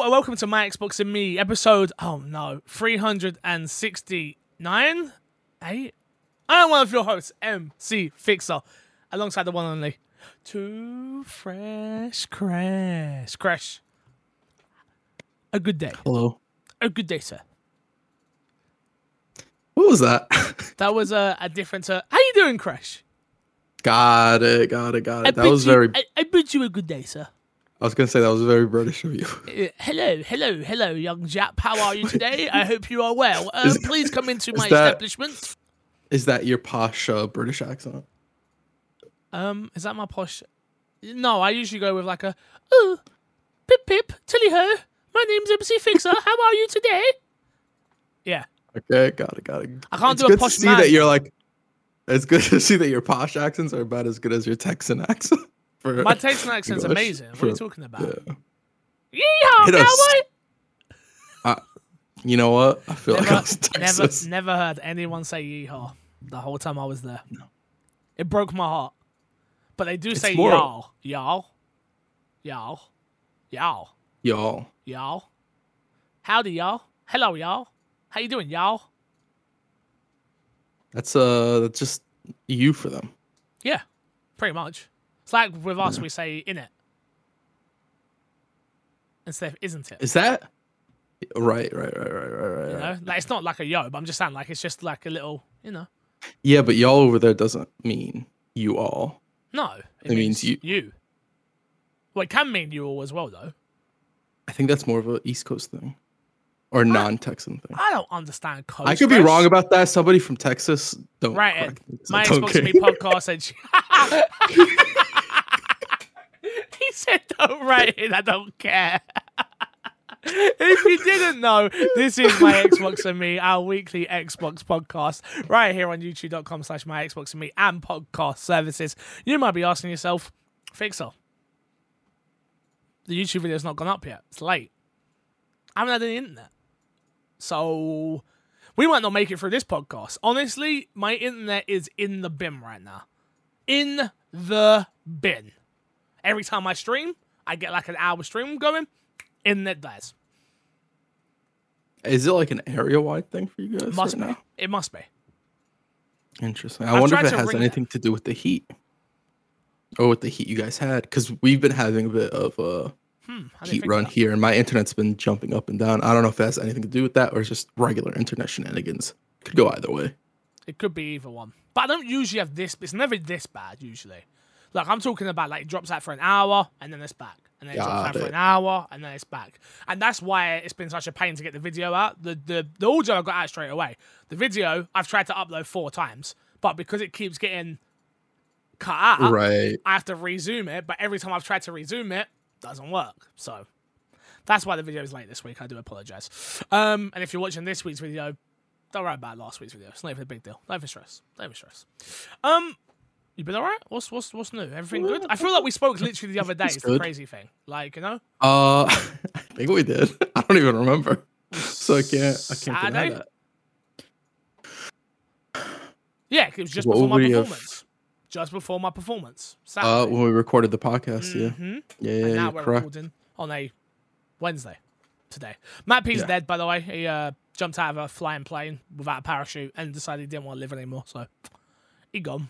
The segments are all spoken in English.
Hello and welcome to My Xbox and Me, episode, oh no, 369? 8? I am one of your hosts, MC Fixer, alongside the one and only, Too Fresh Crash. Crash. A good day. Hello. A good day, sir. What was that? That was a, a different, uh, how you doing, Crash? got it. Got it. Got I it. That was you- very. I, I bid you a good day, sir. I was gonna say that was very British of you. Uh, hello, hello, hello, young Jap. How are you today? I hope you are well. Uh, Is- please come into my that- establishment. Is that your posh uh, British accent? Um, is that my posh? No, I usually go with like a oh, pip pip, tilly ho. My name's MC Fixer. How are you today? Yeah, Okay, got it. Got it. I can't it's do a good posh to see man. that you're like. It's good to see that your posh accents are about as good as your Texan accent. For, my Texan accent's English. amazing. What are you talking about? yeah. Yeehaw, Hit cowboy! You know what? I feel like I Never, never, never heard anyone say yeehaw the whole time I was there. It broke my heart. But they do It's say more- y'all, y'all, y'all, y'all. Y'all. y'all. Howdy, y'all. Hello, y'all. How you doing, y'all? That's uh, that's just you for them. Yeah, pretty much. It's like with us, we say in it instead of isn't it? Is that right? Right. Right. Right. Right. Right. You know, like it's not like a yo, but I'm just saying like it's just like a little, you know. Yeah, but y'all over there doesn't mean you all. No, it, It means you. You. Well, it can mean you all as well, though. I think that's more of a East Coast thing or non-Texan thing. I don't understand code. I could be Fresh. wrong about that. Somebody from Texas don't Right, Ed. correct me 'cause My don't Xbox Me podcast said. he said, "Don't write it. I don't care." if you didn't know, this is my Xbox and Me, our weekly Xbox podcast, right here on YouTube.com slash my Xbox and Me and podcast services. You might be asking yourself, Fixer, the YouTube video's not gone up yet. It's late. I haven't had any internet. So we might not make it through this podcast. Honestly, my internet is in the bin right now. In the bin. Every time I stream, I get like an hour stream going, internet dies. Is it like an area-wide thing for you guys Must right be. now? It must be. Interesting. I I've wonder if it has it. anything to do with the heat or with the heat you guys had because we've been having a bit of a Hmm. Heat run that. here, and my internet's been jumping up and down. I don't know if it has anything to do with that or it's just regular internet shenanigans. Could go either way. It could be either one. But I don't usually have this. It's never this bad usually. Like I'm talking about like it drops out for an hour and then it's back. And then it drops out for an hour and then it's back. And that's why it's been such a pain to get the video out. The the, the audio I got out straight away. The video I've tried to upload four times, but because it keeps getting cut out, Right. I have to resume it. But every time I've tried to resume it, doesn't work. So that's why the video is late this week. I do apologize. Um, and if you're watching this week's video, don't worry about last week's video. It's not even a big deal. Don't even stress. Don't even stress. Um, you been alright? What's what's what's new? Everything good? I feel like we spoke literally the other day. It's It's the crazy thing. Like you know, Uh, I think we did. I don't even remember, so I can't. I can't deny that. yeah, it was just What before my we have- performance. Just before my performance. Uh, when we recorded the podcast, yeah, hmm yeah, and yeah, now we're correct. recording on a Wednesday today. Matt P's Yeah. dead, by the way. He uh, jumped out of a flying plane without a parachute and decided he didn't want to live anymore. So he gone.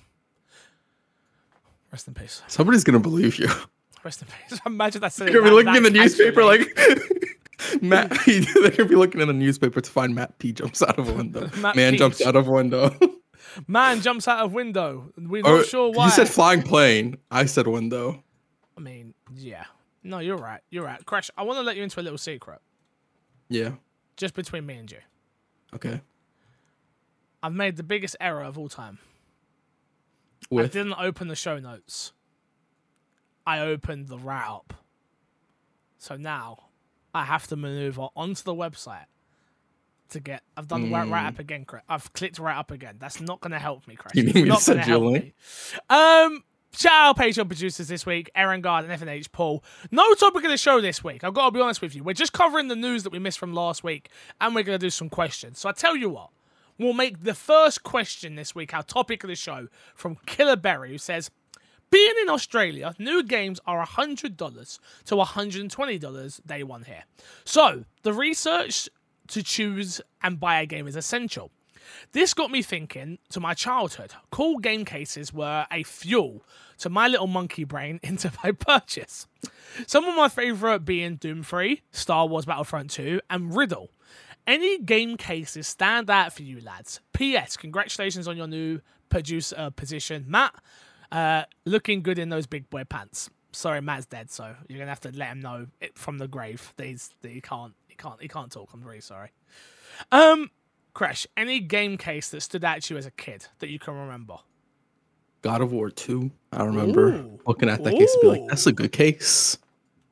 Rest in peace. Somebody's gonna believe you. Rest in peace. Imagine that. You're gonna be looking in the newspaper like Matt P. They're gonna be looking in the newspaper to find Matt P. jumps out of a window. Matt Man P. jumps out of a window. man jumps out of window. We're Or- not oh, sure why. You said flying plane. I said window. I mean, yeah. No, you're right. You're right. Crash. I want to let you into a little secret, Yeah. just between me and you. Okay. I've made the biggest error of all time. I didn't open the show notes. I opened the up. So now I have to maneuver onto the website to get. I've done the write Mm. up again. Cra- I've clicked write up again. That's not going to help me, Crash. You need It's me to not gonna you a help link? Um. Shout out Patreon producers this week, Aaron Guard and FNH Paul. No topic of the show this week. I've got to be honest with you. We're just covering the news that we missed from last week, and we're going to do some questions. So I tell you what, we'll make the first question this week our topic of the show from Killer Berry, who says, Being in Australia, new games are $100 to $120 day one here. So, the research to choose and buy a game is essential. This got me thinking to my childhood. Cool game cases were a fuel to my little monkey brain into my purchase. Some of my favourite being Doom 3, Star Wars Battlefront 2, and Riddick. Any game cases stand out for you, lads? P.S. Congratulations on your new producer uh, position, Matt. Uh, looking good in those big boy pants. Sorry, Matt's dead, so you're gonna have to let him know it from the grave that he's that he can't he can't he can't talk. I'm very sorry. Um, Crash, any game case that stood out to you as a kid that you can remember? God of War 2. I remember Ooh. looking at that case and be like, that's a good case.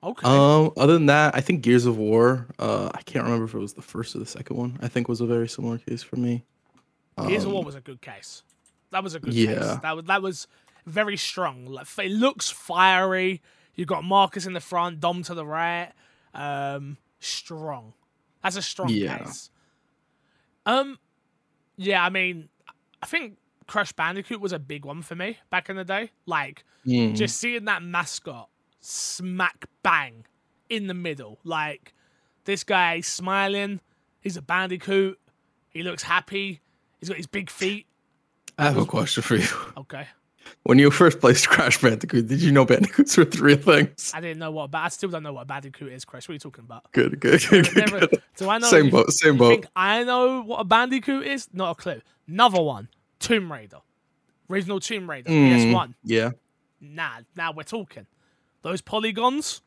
Okay. Um, other than that, I think Gears of War. Uh, I can't remember if it was the first or the second one. I think was a very similar case for me. Gears of Um, War was a good case. That was a good yeah. case. That was that was very strong. Like it looks fiery. You've got Marcus in the front, Dom to the right. Um, strong. That's a strong Yeah. case. Um, yeah. I mean, I think Crash Bandicoot was a big one for me back in the day. Like mm, just seeing that mascot smack bang in the middle. Like this guy smiling. He's a bandicoot. He looks happy. He's got his big feet. I have a question for you. Okay. When you first placed Crash Bandicoot, did you know Bandicoots were three things? I didn't know what, but I still don't know what a bandicoot is, Chris. What are you talking about? Good, good, good, good, Never, good. do I know? Same boat, same boat. think I know what a bandicoot is? Not a clue. Another one. Tomb Raider. Original Tomb Raider. Mm, PS1. Yeah. Nah, now we're talking. Those polygons,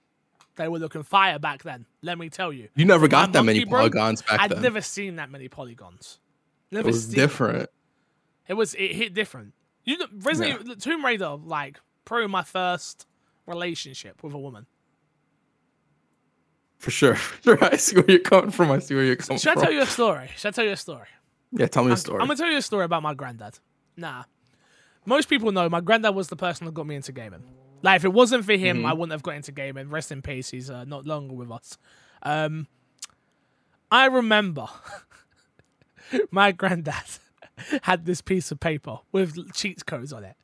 they were looking fire back then. Let me tell you. You never got that many polygons back then. I'd never seen that many polygons. Never it was different. It was it hit different. You know, Resident Evil Tomb Raider, like probably my first relationship with a woman. For sure. Sure. I see where you're coming from. I see where you're coming from. Should I tell you a story? Should I tell you a story? yeah, tell me a I'm- story. I'm gonna tell you a story about my granddad. Nah, most people know my granddad was the person that got me into gaming. Like if it wasn't for him, I wouldn't have got into gaming. Rest in peace. He's uh, not longer with us. Um, I remember my granddad had this piece of paper with cheat codes on it,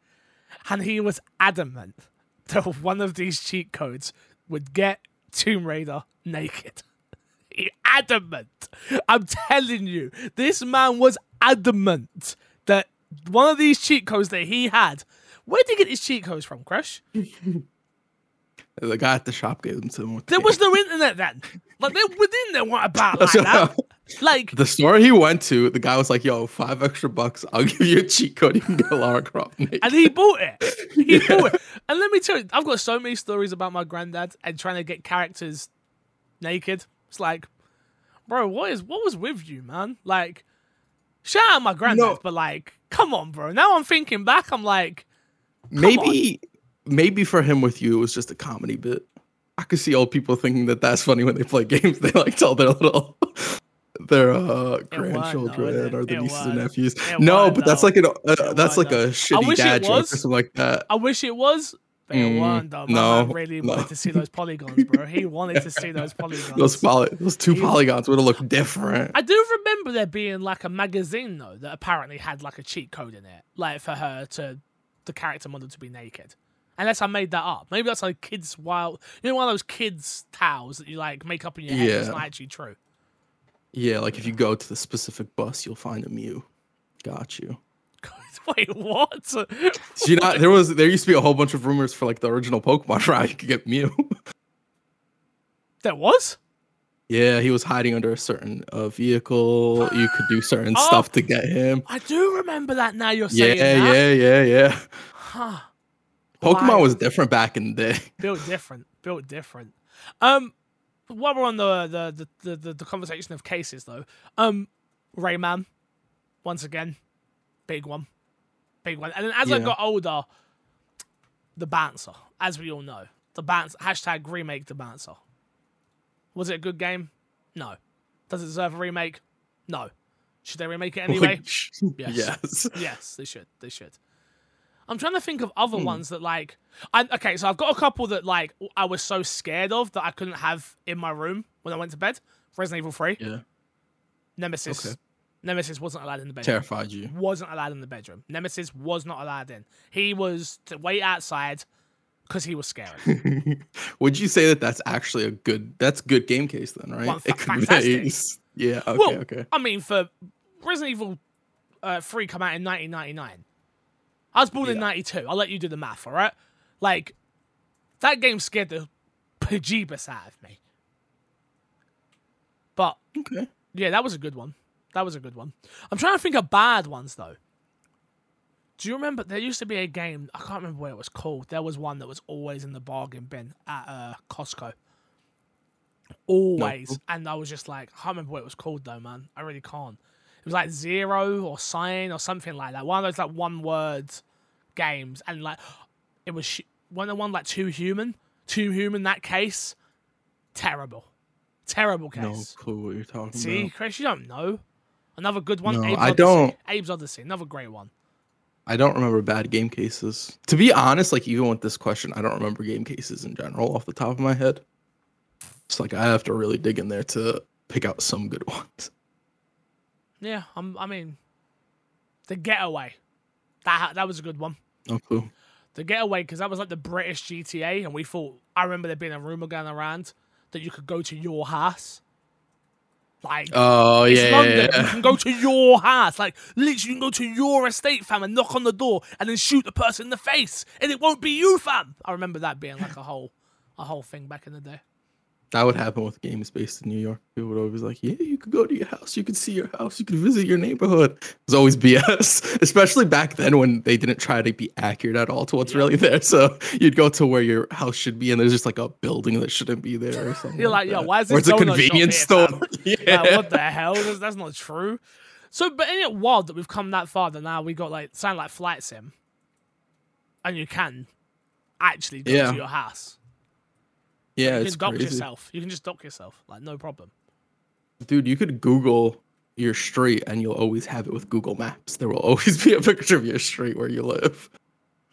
and he was adamant that one of these cheat codes would get Tomb Raider naked. He adamant. I'm telling you, this man was adamant that one of these cheat codes that he had. Where did he get his cheat codes from, Crash? the guy at the shop gave them to him. There was no internet then. Like they within there weren't about like that. Like The store he went to, the guy was like, "Yo, five extra bucks. I'll give you a cheat code. You can get Lara Croft." naked." and he bought it. He bought it. And let me tell you, I've got so many stories about my granddad and trying to get characters naked. It's like, bro, what is what was with you, man? Like, shout out my granddad, No. but like, come on, bro. Now I'm thinking back, I'm like, maybe, maybe for him with you, it was just a comedy bit. I could see old people thinking that that's funny when they play games. They like tell their little. Their uh, grandchildren is it? or their It nieces and wasn't. nephews. It No, wasn't, but that's like an uh, that's like a. Shitty dad joke or something like that. I wish it was. But it Mm, wasn't, though. No, man really no. wanted to see those polygons, bro. He wanted to see those polygons. Those poly, those two He- polygons would have looked different. I do remember there being like a magazine though that apparently had like a cheat code in it, like for her to the character model to be naked. Unless I made that up. Maybe that's like kids wild you know one of those kids towels that you like make up in your head. It's not actually true. Yeah, like if you go to the specific bus, you'll find a Mew. Got you. Wait, what? You know, there was there used to be a whole bunch of rumors for like the original Pokemon route. You could get Mew. there was? Yeah, he was hiding under a certain uh, vehicle. You could do certain Oh. stuff to get him. I do remember that now you're Yeah, saying that. yeah, yeah, yeah. Yeah. Huh. Pokemon Wild. was different back in the day. built different built different um while we're on the the the, the, the, the conversation of cases though um rayman once again big one big one and then as i got older the bouncer as we all know the bouncer hashtag remake the bouncer was it a good game no does it deserve a remake no should they remake it anyway Yes. yes. Yes, they should. They should. I'm trying to think of other Hmm. ones that like. I, okay, so I've got a couple that like I was so scared of that I couldn't have in my room when I went to bed. Resident Evil 3, Yeah. Nemesis, Okay. Nemesis wasn't allowed in the bedroom. Terrified you. Wasn't allowed in the bedroom. Nemesis was not allowed in. He was to wait outside because he was scary. Would you say that that's actually a good? That's good game case then, right? Well, be fantastic. Yeah. Okay. well, okay. I mean, for Resident Evil uh, 3 come out in 1999. I was born in 92. I'll let you do the math, all right? Like, that game scared the bejeebus out of me. But Okay. yeah, that was a good one. That was a good one. I'm trying to think of bad ones though. Do you remember there used to be a game? I can't remember what it was called. There was one that was always in the bargain bin at uh, Costco. Always, and I was just like, I can't remember what it was called though, man. I really can't. It was like Zero or Sign or something like that. One of those like one word games, and like it was sh- one of one like Too Human, Too Human. That case, terrible, terrible case. No clue what you're talking See, about. See, Chris, you don't know. Another good one. No, Abe's I Odyssey. don't. Abe's Odyssey, another great one. I don't remember bad game cases. To be honest, like even with this question, I don't remember game cases in general off the top of my head. It's like I have to really dig in there to pick out some good ones. Yeah, I'm, I mean, the Getaway. That that was a good one. No clue. The Getaway because that was like the British GTA, and we thought. I remember there being a rumor going around that you could go to your house. Like Oh it's yeah, London, yeah, you can go to your house. Like literally, you can go to your estate, fam, and knock on the door, and then shoot the person in the face, and it won't be you, fam. I remember that being like a whole, a whole thing back in the day. That would happen with games based in New York. People would always like, yeah, you could go to your house, you could see your house, you could visit your neighborhood. It was always BS, especially back then when they didn't try to be accurate at all to what's really there. So you'd go to where your house should be, and there's just like a building that shouldn't be there or something. You're like, yo, that. why is Or it's a convenience store? yeah. Like, what the hell? That's, that's not true. So, but ain't it wild that we've come that far that now we got like sound like flight sim, and you can actually go Yeah. to your house. Yeah, You it's can dock crazy. yourself. You can just dock yourself, like no problem. Dude, you could Google your street and you'll always have it with Google Maps. There will always be a picture of your street where you live.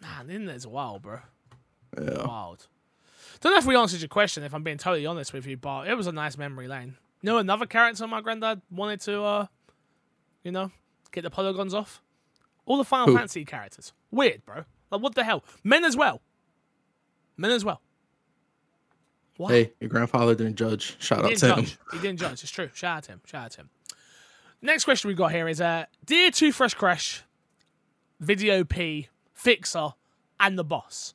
Man, internet's wild, bro. Yeah. Wild. Don't know if we answered your question. If I'm being totally honest with you, but it was a nice memory lane. You know, another character my granddad wanted to, uh, you know, get the polygons off. All the Final Who? Fantasy characters. Weird, bro. Like, what the hell? Men as well. Men as well. What? Hey, your grandfather didn't judge. Shout He out to him. He didn't judge. It's true. Shout out to him. Shout out to him. Next question we got here is uh, Dear Toothbrush Crash, Video P, Fixer, and the boss.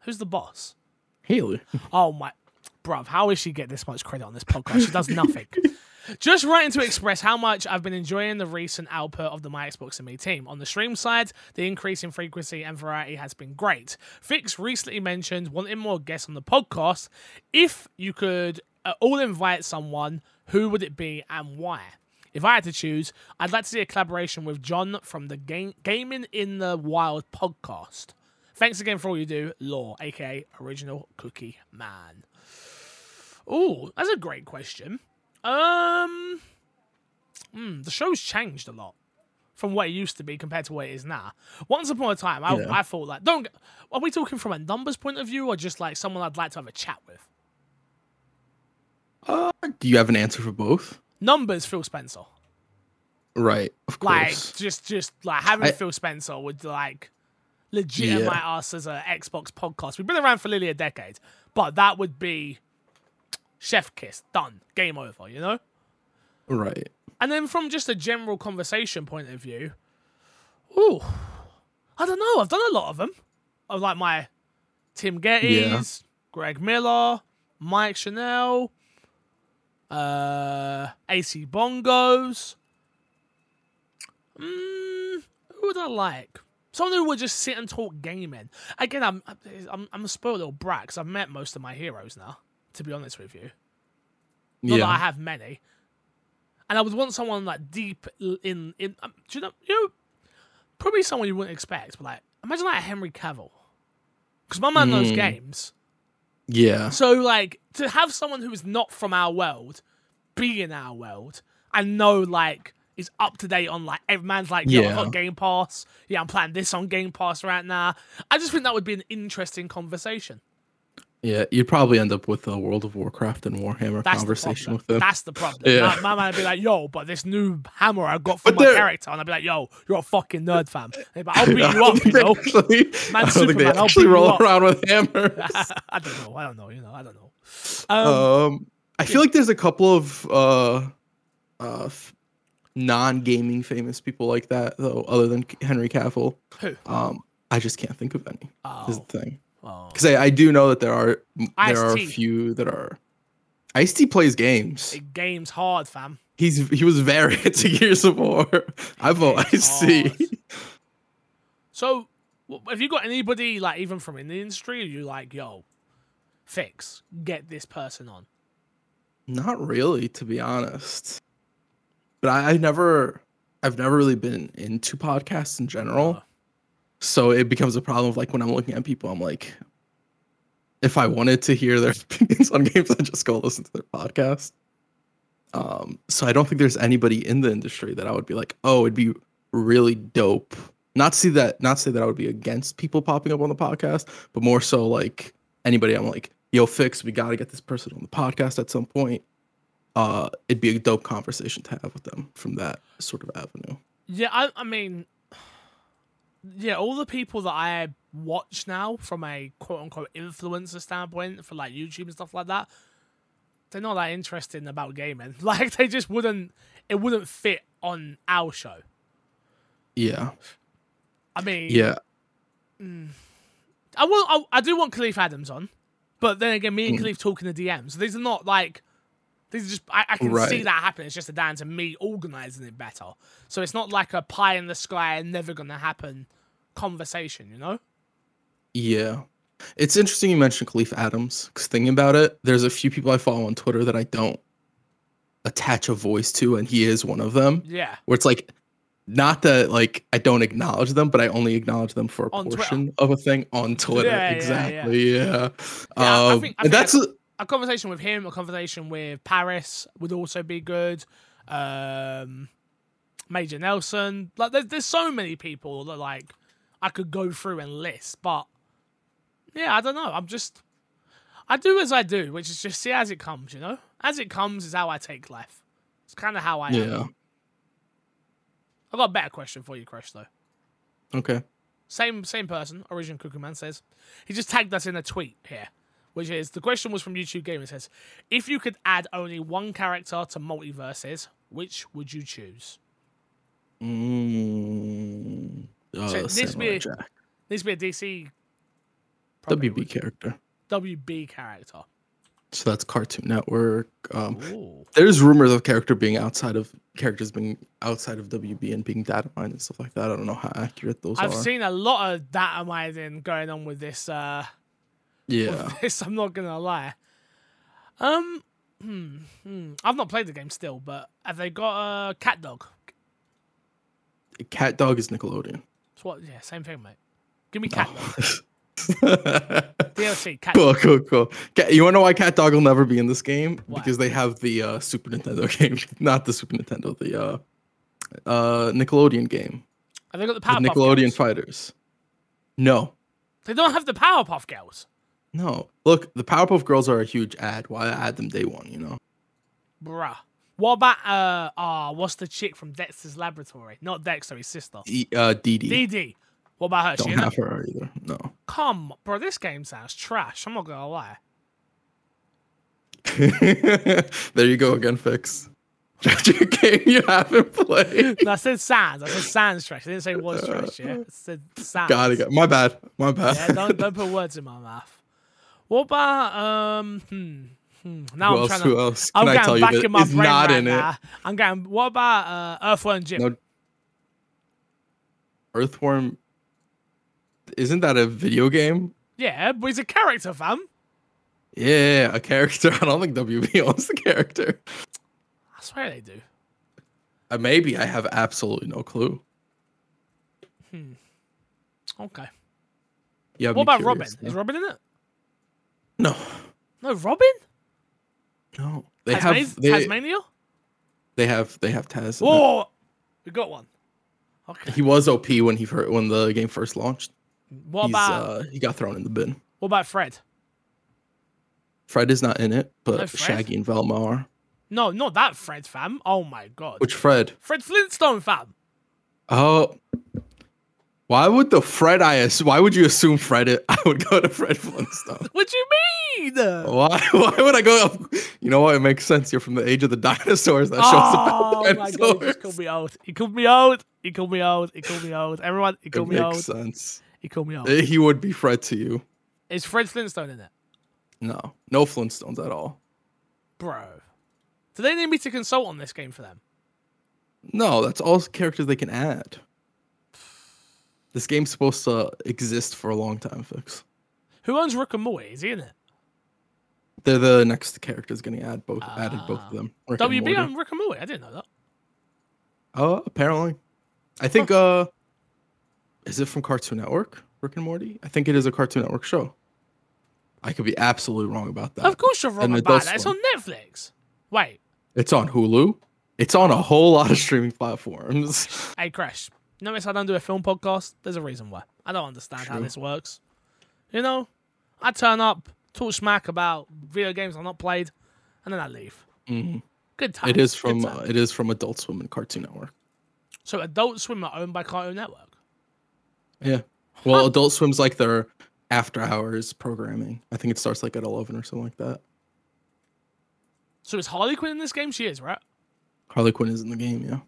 Who's the boss? Haley. Oh my, bruv, how is she get this much credit on this podcast? She does nothing. Just writing to express how much I've been enjoying the recent output of the My Xbox and Me team. On the stream side, the increase in frequency and variety has been great. Fix recently mentioned wanting more guests on the podcast. If you could uh, all invite someone, who would it be and why? If I had to choose, I'd like to see a collaboration with John from the Game- Gaming in the Wild podcast. Thanks again for all you do, Law, aka Original Cookie Man. Oh, that's a great question. Um, hmm, the show's changed a lot from what it used to be compared to what it is now. Once upon a time, I, Yeah. I thought like, don't. Are we talking from a numbers point of view or just like someone I'd like to have a chat with? Uh, do you have an answer for both? Numbers, Phil Spencer. Right, of Like just, just like having I- Phil Spencer would like legitimize us as an Xbox podcast. We've been around for nearly a decade, but that would be chef kiss done, game over. You know. right. And then from just a general conversation point of view, ooh, I don't know. I've done a lot of them. Of like my Tim Gettys, Greg Miller, Mike Channell, uh, AC Bongos. Mm, who would I like? Someone who would just sit and talk gaming. Again, I'm I'm, I'm a spoiled little brat because I've met most of my heroes now. To be honest with you, not that I have many. And I would want someone like deep in in. Um, do you know? You know, probably someone you wouldn't expect. But like, imagine like Henry Cavill, because my man knows Mm. games. Yeah. So like to have someone who is not from our world be in our world and know like is up to date on like every man's like Yeah. got Game Pass. Yeah, I'm playing this on Game Pass right now. I just think that would be an interesting conversation. Yeah, you'd probably end up with a World of Warcraft and Warhammer That's conversation the with them. That's the problem. Yeah. My, my man would be like, "Yo, but this new hammer I got for my they're- character," and I'd be like, "Yo, you're a fucking nerd, fam." Like, I'll beat you up, you know. Actually, Man, I don't think they Superman, I'll actually roll around with hammers. I don't know. I don't know. You know, I don't know. Um, Um, I feel like there's a couple of uh, uh, f- non-gaming famous people like that though, other than Henry Cavill. who? Um, I just can't think of any. Is Oh, the thing oh. Oh. because I, I do know that there are there are a few that are. Ice T plays games. It game's hard, fam. He's he was very into Gears of War. I vote Ice T. So, have you got anybody like even from in the industry? Are you like, yo, fix, get this person on? Not really, to be honest. But I, I never, I've never really been into podcasts in general. Uh. So it becomes a problem of like when I'm looking at people, I'm like, if I wanted to hear their opinions on games, I'd just go listen to their podcast. Um, so I don't think there's anybody in the industry that I would be like, oh, it'd be really dope. Not to see that, not to say that I would be against people popping up on the podcast, but more so like anybody I'm like, yo, fix, we gotta get this person on the podcast at some point. Uh, it'd be a dope conversation to have with them from that sort of avenue. Yeah, I, I mean, yeah, all the people that I watch now from a quote unquote influencer standpoint for like YouTube and stuff like that, they're not that interested about gaming. Like they just wouldn't, it wouldn't fit on our show. Yeah. I mean, Yeah. I will. I, I do want Kahlief Adams on, but then again, me and Mm. Kahlief talking the DMs. So these are not like these are just. I, I can see that happen. It's just a down to me organizing it better. So it's not like a pie in the sky and never gonna happen conversation. You know? Yeah. It's interesting you mentioned Kahlief Adams because thinking about it, there's a few people I follow on Twitter that I don't attach a voice to, and he is one of them. Yeah. Where it's like, not that like I don't acknowledge them, but I only acknowledge them for a On Twitter. portion of a thing on Twitter. Yeah, yeah, yeah. exactly. Yeah. Yeah, I Um, think- I and think that's a- A conversation with him, a conversation with Paris would also be good. Um, Major Nelson, like there's there's so many people that like I could go through and list, but yeah, I don't know. I'm just I do as I do, which is just see as it comes. You know, as it comes is how I take life. It's kind of how I am. yeah. I got a better question for you, Crush. Though Okay. same same person, Origin Cookie Man says he just tagged us in a tweet here, which is the question was from YouTube Gamer. Says, if you could add only one character to MultiVersus, which would you choose? Mm, uh, So this Samurai be- Jack. Needs to be a DC WB character. WB character. So that's Cartoon Network. Um, there's rumors of character being outside of characters being outside of WB and being data mined and stuff like that. I don't know how accurate those are. I've seen a lot of data mining going on with this. Uh, yeah. with this, I'm not gonna lie. Um, hmm, hmm. I've not played the game still, but have they got a cat dog? Cat Dog is Nickelodeon. What? Yeah, same thing, mate. Give me Oh. cat dog. DLC cat. cool, cool, cool. Cat, you want to know why Cat Dog will never be in this game? Why? Because they have the uh, Super Nintendo game, not the Super Nintendo, the uh, uh, Nickelodeon game, Have they got the the Powerpuff Nickelodeon Girls? Fighters. No, They don't have the Powerpuff Girls. no. Look, the Powerpuff Girls are a huge ad. Why I add them day one? You know. Bruh. What about uh ah, what's the chick from Dexter's Laboratory? Not Dexter, his sister. E- uh, Dee Dee. Dee Dee. What about her? Don't She have her either. No. Come, bro, this game sounds trash. I'm not gonna lie. there you go again, fix. A game you haven't played. No, I said sounds. I said sounds trash. I didn't say was trash. Yeah, I said sounds. Got it. My bad. My bad. Yeah, don't don't put words in my mouth. What about um? Hmm. Hmm. Now Who I'm else? trying Who to. else? I'm Can I getting tell you back in my brain not right in now. I'm getting. What about uh, Earthworm Jim? No. Earthworm. Isn't that a video game? Yeah, but he's a character, fam. Yeah, a character. I don't think WB owns the character. I swear they do. Uh, maybe I have absolutely no clue. Hmm. Okay. Yeah. What about Robin? Is Robin in it? No, No, Robin. No. They Tasmania? have. They, Tasmania. they have. They have Taz. in. Oh, we got one. Okay. He was OP when he when the game first launched. What He's about uh he got thrown in the bin. what about Fred? Fred is not in it, but No Shaggy and Velma are. No, not that Fred, fam. Oh my god. Which Fred? Fred Flintstone, fam. Oh, why would the Fred I ass- Why would you assume Fred? i- I would go to Fred Flintstone. What you mean? Why? Why would I go? Up? You know what? It makes sense. You're from the age of the dinosaurs. That shows oh about my god, he just called me old. He called me out. He called me out. He called me out. Everyone, he It called me makes old. sense. He called me out. Eh, He would be Fred to you. Is Fred Flintstone in it? No, no Flintstones at all. Bro. Do they need me to consult on this game for them? No, that's all characters they can add. This game's supposed to exist for a long time, fix. Who owns Rick and Morty? Is he in it? They're the next characters getting add both added both of them. Rick and WB on Rick and Morty? I didn't know that. Oh, apparently. I think uh is it from Cartoon Network? Rick and Morty? I think it is a Cartoon Network show. I could be absolutely wrong about that. Of course you're wrong And about that. It's on Netflix. Wait, It's on Hulu. It's on a whole lot of streaming platforms. hey Crash. Notice I don't do a film podcast? There's a reason why. I don't understand how this works. You know, I turn up, talk smack about video games I've not played, and then I leave. Mhm. Good time. It is from uh, it is from Adult Swim and Cartoon Network. so Adult Swim are owned by Cartoon Network. Yeah. Well, Adult Swim's like their after hours programming. I think it starts like at 11 or something like that. So is Harley Quinn in this game? She is, right? Harley Quinn is in the game, yeah.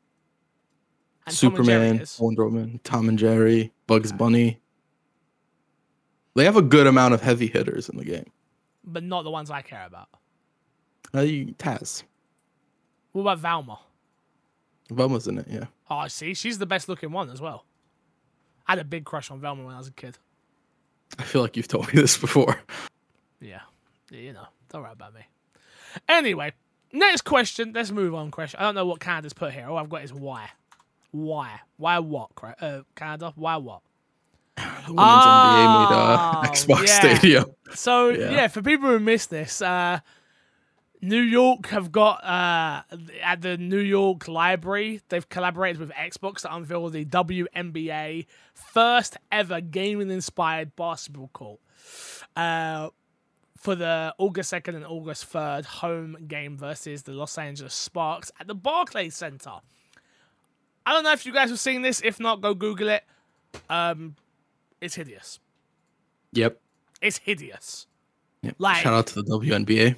And Tom and Jerry Superman. Wonder Woman, Tom and Jerry, Bugs Bunny. They have a good amount of heavy hitters in the game. but not the ones I care about. Uh, you, Taz. What about Velma? Velma's in it, yeah. Oh, I see. She's the best looking one as well. I had a big crush on Velma when I was a kid. I feel like you've told me this before. Yeah. yeah you know, don't worry about me. Anyway, next question. Let's move on, question. I don't know what Canada's put here. All I've got is why. Why? Why what, uh, Canada? Why what? The women's NBA made uh, Oh, Xbox yeah. Stadium. So yeah. Yeah. for people who missed this, uh, New York have got uh, at the New York Liberty. They've collaborated with Xbox to unveil the WNBA first ever gaming-inspired basketball court uh, for the August second and August third home game versus the Los Angeles Sparks at the Barclays Center. I don't know if you guys have seen this. If not, go Google it. Um, it's hideous. Yep. It's hideous. yep. Like- Shout out to the WNBA.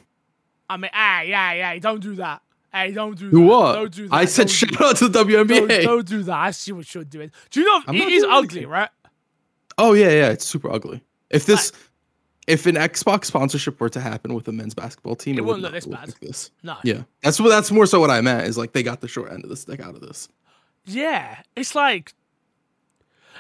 I mean, hey, hey, hey, don't do that. Hey, don't do that. what? Don't do that. I said Don't shout out to the WNBA. Don't, don't do that. I see what you're doing. Do you know I'm it is ugly, anything. right? Oh yeah, yeah, it's super ugly. If this, if an Xbox sponsorship were to happen with a men's basketball team, It would wouldn't look this bad. Like this. No. Yeah, that's what. That's more so what I meant. Is like they got the short end of the stick out of this. Yeah. It's like,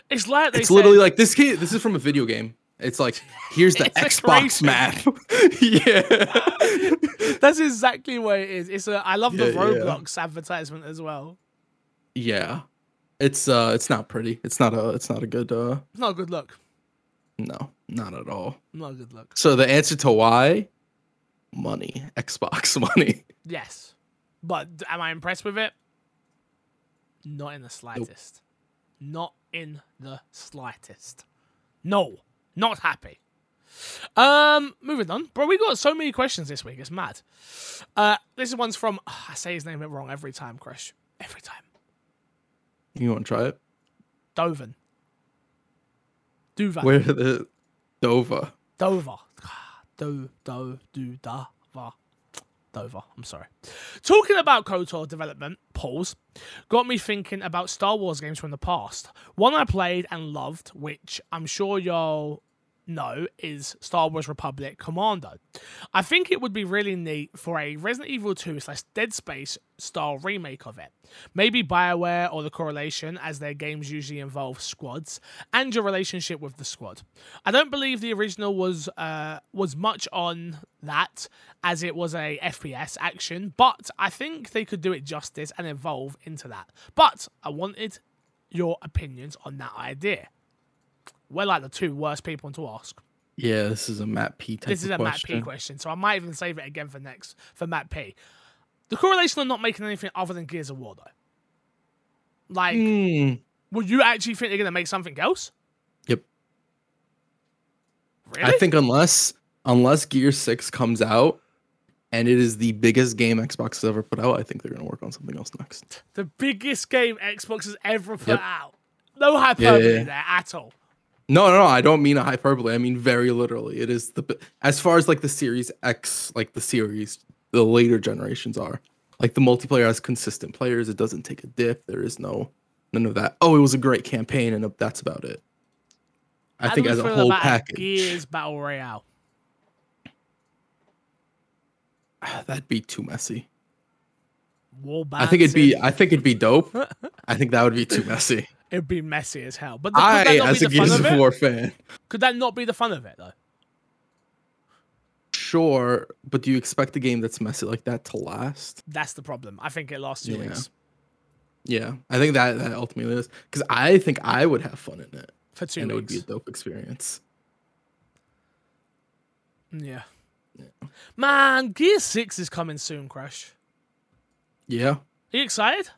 it's like they It's literally said- like this. Kid, this is from a video game. It's like here's the Xbox map. yeah, that's exactly what it is. It's a. I love the Yeah, yeah. Roblox advertisement as well. yeah. It's uh, it's not pretty. It's not a. It's not a good. uh It's not a good look. No, not at all. Not a good look. So the answer to why, money, Xbox money. Yes, but am I impressed with it? Not in the slightest. Not in the slightest. No, not happy. Um, moving on, bro. We got so many questions this week. It's mad. Uh, this one's from. I say his name it wrong every time, Crash. Every time. You want to try it? Dovan. Duva. Where the Dover? Dover. Do, do, do, da, va. Dover. I'm sorry. Talking about KOTOR development, pause, got me thinking about Star Wars games from the past. One I played and loved, which I'm sure you'll know, is Star Wars Republic Commando. I think it would be really neat for a Resident Evil 2 slash Dead Space style remake of it. Maybe BioWare or the Coalition, as their games usually involve squads, and your relationship with the squad. I don't believe the original was uh, was much on that, as it was a FPS action, but I think they could do it justice and evolve into that. But I wanted your opinions on that idea. We're like the two worst people to ask. Yeah, this is a Matt P type This is of a question. Matt P question, so I might even save it again for next for Matt P. The Coalition are not making anything other than Gears of War though. Like, hmm. would you actually think they're gonna make something else? Yep. Really? I think unless unless Gear Six comes out, and it is the biggest game Xbox has ever put out, I think they're gonna work on something else next. The biggest game Xbox has ever put Yep. out. No hyperbole Yeah, yeah, yeah. there at all. No, no, no, I don't mean a hyperbole. I mean very literally. It is the as far as like the Series X, like the series, the later generations are. Like the multiplayer has consistent players. It doesn't take a dip. There is no none of that. Oh, it was a great campaign, and uh, that's about it. I How think as a whole package, Gears Battle Royale. that'd be too messy. I think it'd be. I think it'd be dope. I think that would be too messy. It'd be messy as hell. But the, I, as a the fun Gears of of it? War fan, Could that not be the fun of it though? sure, but do you expect a game that's messy like that to last? That's the problem. I think it lasts two Yeah. weeks Yeah, I think that that ultimately is because I think I would have fun in it, for two and it would be a dope experience. Yeah. Man, Gear Six is coming soon. Crash. Yeah, Are you excited?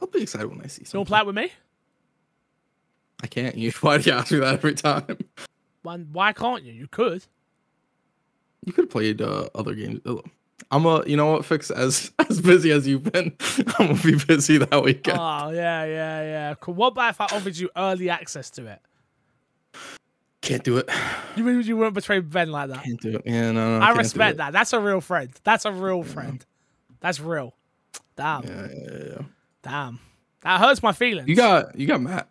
I'll be excited when I see You want something. to play it with me? I can't. You why do you ask me that every time? Why, why can't you? You could. You could have played uh, other games. Uh, I'm a, you know what, fix as as busy as you've been. I'm gonna be busy that weekend. Oh yeah, yeah, yeah. Cool. What about if I offered you early access to it? Can't do it. You mean you wouldn't betray Ben like that? Can't do it. Yeah, no, no. I respect that. That's a real friend. That's a real friend. That's real. Damn, yeah, yeah, yeah. Damn. That hurts my feelings. You got you got Matt.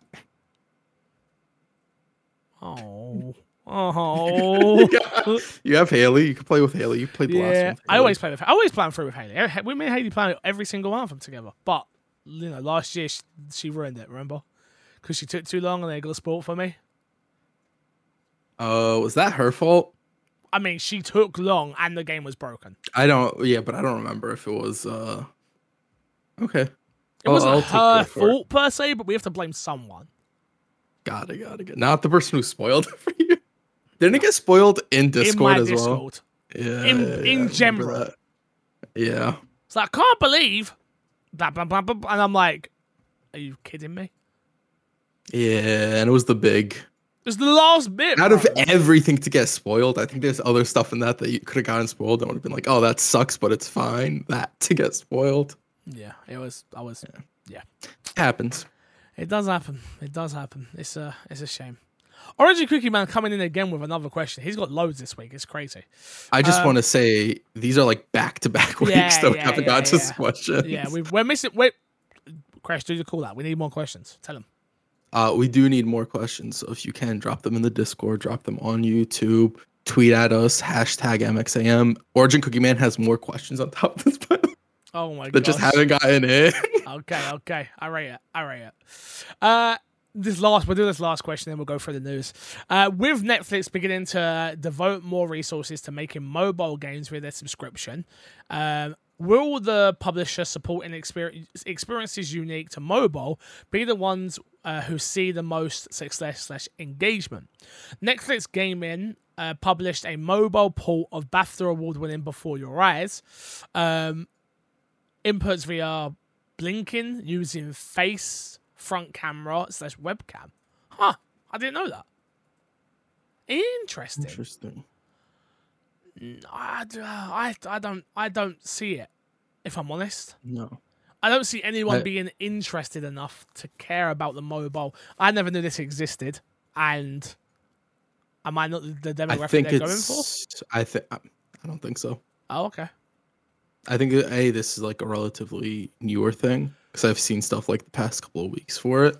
Oh. Oh. You have Haley. You can play with Haley. You played the last one. I always play with I always plan through with Haley. We and Haley plan every single one of them together. But you know, last year she, she ruined it, remember? Because she took too long and they got sport for me. Uh, was that her fault? I mean, she took long and the game was broken. I don't. Yeah, but I don't remember if it was. uh Okay. It wasn't I'll her fault per se, but we have to blame someone. Got it. Got it. Got it. Not the person who spoiled it for you. Didn't it get spoiled in Discord in my as well? Yeah. In- yeah, in yeah, general. Yeah. It's like, I can't believe. that. blah, blah, blah, blah. And I'm like, are you kidding me? Yeah, and it was the big. It's the last bit. Out of everything to get spoiled, I think there's other stuff in that that you could have gotten spoiled and would have been like, "Oh, that sucks, but it's fine." That to get spoiled yeah, it was. I was. Yeah. happens. It does happen. It does happen. It's a. It's a shame. Origin Cookie Man coming in again with another question. He's got loads this week. It's crazy. I just Um, want to say these are like back to back weeks Yeah, that we yeah, haven't yeah, got to yeah. questions. Yeah, we, we're missing. Wait, Crash, do the call out. We need more questions. Tell him. Uh, we do need more questions. So if you can, drop them in the Discord, drop them on YouTube, tweet at us, hashtag MXAM. Origin Cookie Man has more questions on top of this, but Oh my god. that just haven't gotten in. Okay, okay. I rate it. I rate it. Uh, this last, we'll do this last question, then we'll go through the news. Uh, with Netflix beginning to devote more resources to making mobile games with their subscription, um, will the publisher supporting experience, experiences unique to mobile be the ones uh, who see the most success slash engagement? Netflix Gaming uh, published a mobile port of BAFTA award winning Before Your Eyes. Um, inputs via blinking using face front camera slash webcam. Huh. I didn't know that. Interesting. Interesting. I, uh, I, I don't I don't see it. If I'm honest, No. I don't see anyone being interested enough to care about the mobile. I never knew this existed, and am I not the demographic I think they're going for? I think. I don't think so. Oh, okay. I think uh, a this is like a relatively newer thing because I've seen stuff like the past couple of weeks for it.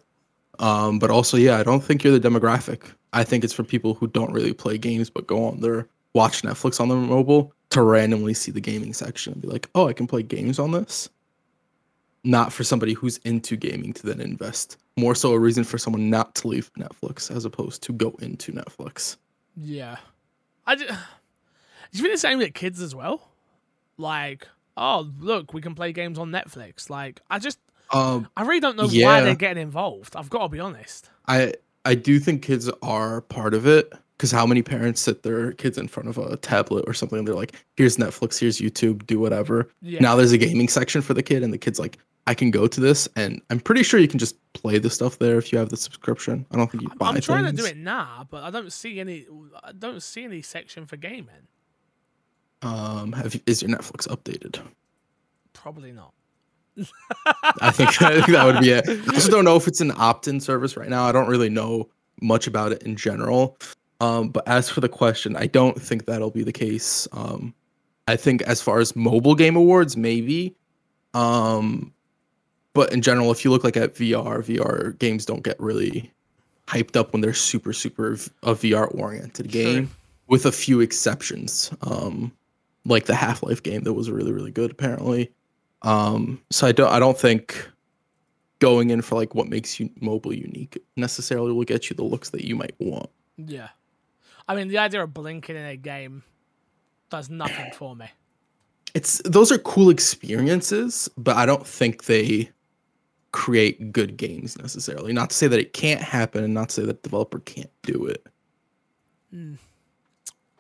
Um, but also, yeah, I don't think you're the demographic. I think it's for people who don't really play games but go on their watch Netflix on their mobile to randomly see the gaming section and be like, oh, I can play games on this. Not for somebody who's into gaming to then invest. More so a reason for someone not to leave Netflix as opposed to go into Netflix. Yeah. I just, do you think the same with kids as well? Like, oh look, we can play games on Netflix. Like, I just Um, I really don't know why they're getting involved. I've got to be honest. I I do think kids are part of it, Because how many parents sit their kids in front of a tablet or something and they're like, here's Netflix, here's YouTube, do whatever. Yeah. Now there's a gaming section for the kid, and the kid's like, I can go to this, and I'm pretty sure you can just play the stuff there if you have the subscription. I don't think you I'm, buy I'm trying to do it now, but I don't see any. I don't see any section for gaming. Um, have you, is your Netflix updated? Probably not. I think, I think that would be it. I just don't know if it's an opt-in service right now. I don't really know much about it in general. Um, but as for the question, I don't think that'll be the case. Um, I think as far as mobile game awards, maybe. Um, but in general, if you look like at VR, VR games don't get really hyped up when they're super, super v- a VR oriented Sure. game, with a few exceptions. Um, like the Half Life game that was really, really good apparently. Um, so I don't, I don't think going in for like what makes you mobile unique necessarily will get you the looks that you might want. Yeah. I mean, the idea of blinking in a game does nothing for me. It's those are cool experiences, but I don't think they create good games necessarily. Not to say that it can't happen, and not to say that the developer can't do it.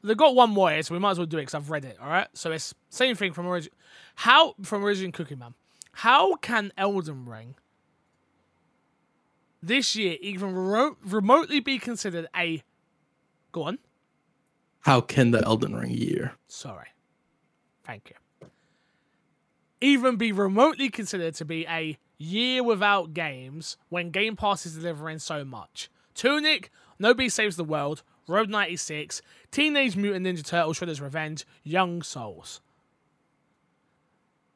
They've got one more here, so we might as well do it because I've read it. All right. So it's same thing from origin. How from origin Cookie Man? How can Elden Ring this year even remo- remotely be considered a? Go on. How can the Elden Ring year? Sorry. Thank you. Even be remotely considered to be a year without games when Game Pass is delivering so much. Tunic, Nobody Saves the World, Road 96, Teenage Mutant Ninja Turtles Shredder's Revenge, Young Souls.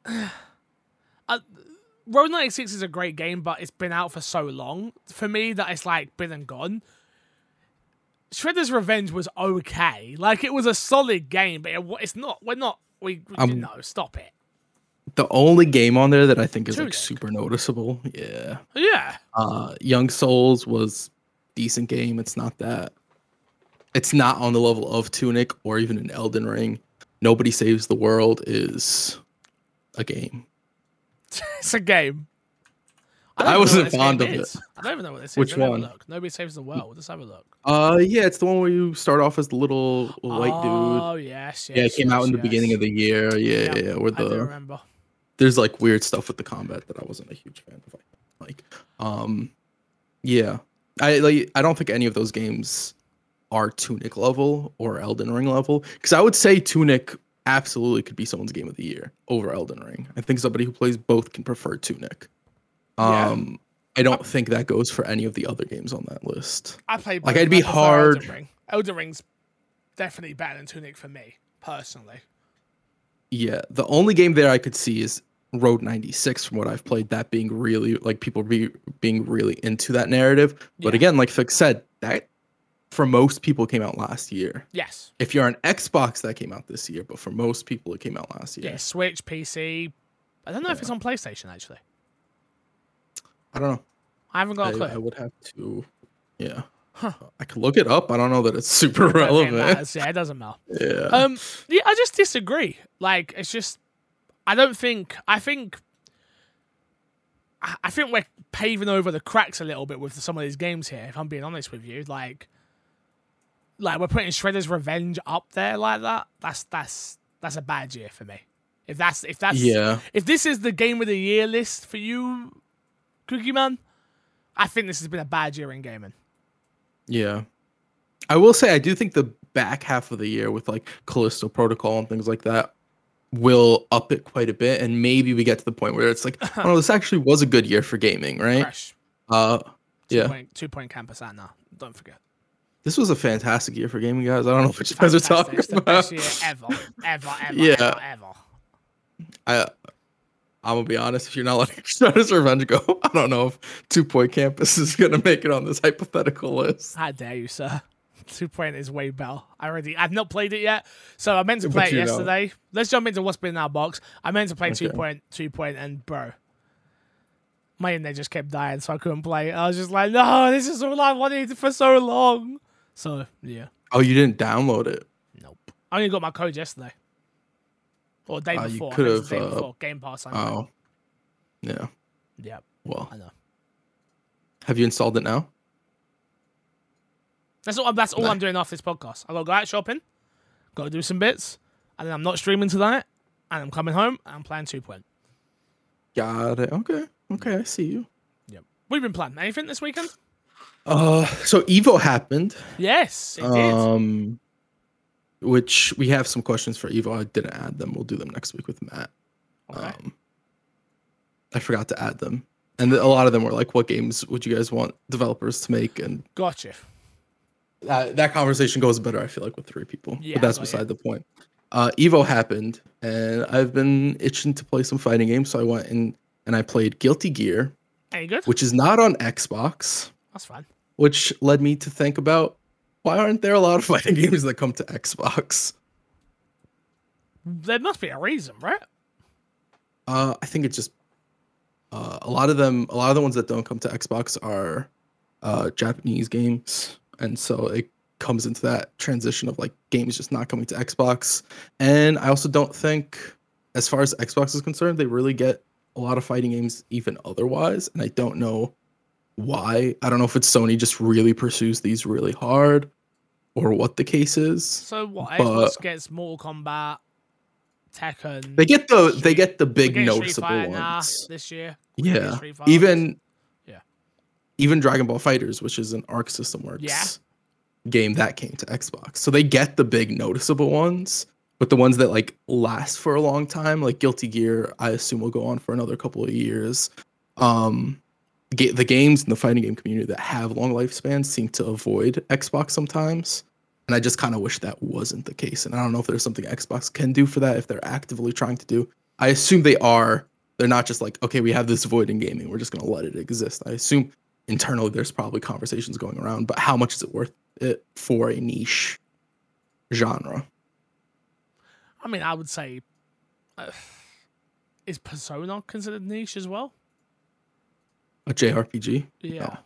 uh, Road 96 is a great game, but it's been out for so long for me that it's like been and gone. Shredder's Revenge was okay. Like it was a solid game, but it, it's not. We're not. We, we Um, no stop it. The only game on there that I think is Tunic. like super noticeable, yeah. Yeah, Uh, Young Souls was decent game. It's not that. It's not on the level of Tunic or even an Elden Ring. Nobody Saves the World is a game. it's a game. I know wasn't fond of is. I don't even know what this Which is. Let me have a one? Look. Nobody saves the world. Let's have a look. Uh, yeah, it's the one where you start off as the little white dude. Oh yes, yes. Yeah, it came out yes, in the beginning of the year. Yeah, yeah, yeah. Where I the remember. there's like weird stuff with the combat that I wasn't a huge fan of. Like, um, yeah, I like. I don't think any of those games are Tunic level or Elden Ring level because I would say Tunic absolutely could be someone's game of the year over Elden Ring. I think somebody who plays both can prefer Tunic. Yeah. Um, I don't think that goes for any of the other games on that list. I played. like, I'd be hard- Elden, Ring. Elden Ring's definitely better than Tunic for me personally. Yeah, the only game there I could see is Road 96 from what I've played that being really like people be being really into that narrative. But Yeah. again, like Fix said, that for most people came out last year. Yes. If you're on Xbox, that came out this year, but for most people, it came out last year. Yeah. Switch, PC. I don't know if it's on PlayStation actually. I don't know. I haven't got a clue. I would have to. Yeah, Huh. I could look it up. I don't know that it's super it relevant. Yeah, it doesn't matter. Yeah. Um, yeah, I just disagree. Like, it's just, I don't think, I think, I I think we're paving over the cracks a little bit with some of these games here. If I'm being honest with you, like, like we're putting Shredder's Revenge up there like that. That's that's that's a bad year for me. If that's if that's yeah. if this is the game of the year list for you, Cookie Man, I think this has been a bad year in gaming. Yeah. I will say I do think the back half of the year with like Callisto Protocol and things like that will up it quite a bit and maybe we get to the point where it's like oh no this actually was a good year for gaming right Fresh. uh Two yeah point two point campus out now. Don't forget. This was a fantastic year for gaming guys i don't know what you guys are talking It's the about best year ever, ever, ever, Yeah. ever, ever. i i'm gonna be honest if you're not letting Shredder's Revenge go i don't know if two point campus is gonna make it on this hypothetical list How dare you, sir? Two point is way better. I already, I've not played it yet, so I meant to But play it you know. yesterday. Let's jump into what's been in our box. I meant to play two Okay. point, two point, and bro, my internet just kept dying, so I couldn't play. I was just like, no, this is all I wanted for so long. So yeah, oh you didn't download it nope. I only got my code yesterday, or day Uh, you before. I think it was the could've, day uh, before Game Pass. I know. oh yeah Yeah, well I know. have you installed it now That's all. That's all Nah. I'm doing after this podcast. I got to go out shopping, got to do some bits, and then I'm not streaming tonight. And I'm coming home and I'm playing Two Point. Got it. Okay. Okay, I see you. Yep. We've been playing anything this weekend? Uh, so Evo happened. Yes, it did. Um, which we have some questions for Evo. I didn't add them. We'll do them next week with Matt. Okay. Um, I forgot to add them, and a lot of them were like, "What games would you guys want developers to make?" And Gotcha. that, that conversation goes better, I feel like, with three people. Yeah, but that's got beside the point. Uh, Evo happened, and I've been itching to play some fighting games, so I went and and I played Guilty Gear, which is not on Xbox, That's fine. which led me to think about why aren't there a lot of fighting games that come to Xbox? There must be a reason, right? Uh, I think it's just uh, a lot of them. A lot of the ones that don't come to Xbox are uh, Japanese games, and so it comes into that transition of like games just not coming to Xbox. And I also don't think, as far as Xbox is concerned, they really get a lot of fighting games even otherwise. And I don't know why. I don't know if it's Sony just really pursues these really hard, or what the case is. So what? Xbox gets Mortal Kombat, Tekken. They get the they get the big noticeable ones. now this year. We're Yeah. Even Yeah. even dragon ball fighters which is an arc system works Yeah. game that came to xbox so they get the big noticeable ones but the ones that like last for a long time like guilty gear i assume will go on for another couple of years um ga- the games in the fighting game community that have long lifespans seem to avoid xbox sometimes. And i just kind of wish that wasn't the case. And i don't know if there's something xbox can do for that if they're actively trying to do. I assume they are. They're not just like okay we have this void in gaming. We're just going to let it exist. I assume internally there's probably conversations going around but how much is it worth it for a niche genre? I mean, I would say, uh, is Persona considered niche as well? A jrpg Yeah. No.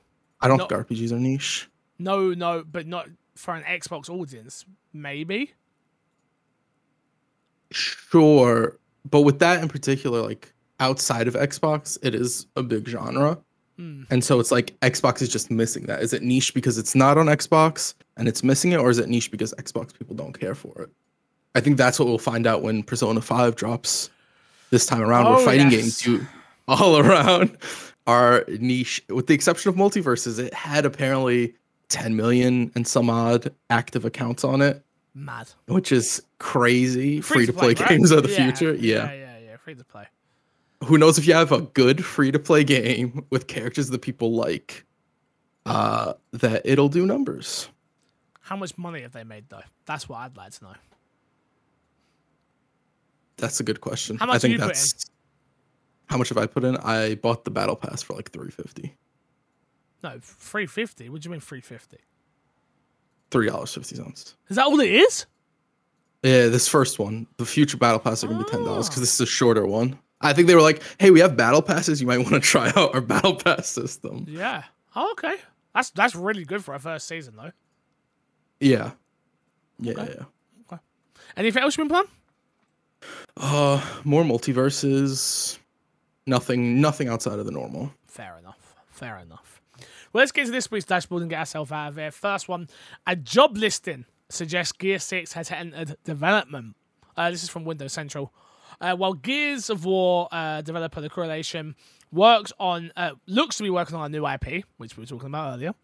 i don't No. think rpgs are niche No, no, but not for an Xbox audience. Maybe. sure but with that in particular like outside of xbox it is a big genre Hmm. and so it's like xbox is just missing that is it niche because it's not on xbox and it's missing it or is it niche because xbox people don't care for it i think that's what we'll find out when persona 5 drops this time around Oh, where fighting yes. games you all around are niche with the exception of MultiVersus it had apparently 10 million and some odd active accounts on it Mad. which is crazy free to play right? games of the Yeah, future yeah. Yeah, yeah, yeah. Free to play. who knows if you have a good free to play game with characters that people like uh that it'll do numbers How much money have they made though? That's what I'd like to know. that's a good question How i much think you put in? that's how much have i put in i bought the battle pass for like 350 No, three fifty. What do you mean three fifty? three dollars fifty cents Is that all it is? yeah this first one the future battle pass are gonna be ten dollars Oh. because this is a shorter one i think they were like hey we have battle passes you might want to try out our battle pass system Yeah. Oh, okay. That's that's really good for our first season though. yeah yeah Okay. yeah Anything else you been playing? Uh, more MultiVersus. Nothing, nothing outside of the normal. Fair enough. Fair enough. Well, let's get to this week's dashboard and get ourselves out of here. First one, a job listing suggests Gear 6 has entered development. Uh, this is from Windows Central. Uh, while Gears of War uh, developer The Coalition works on, uh, looks to be working on a new IP, which we were talking about earlier,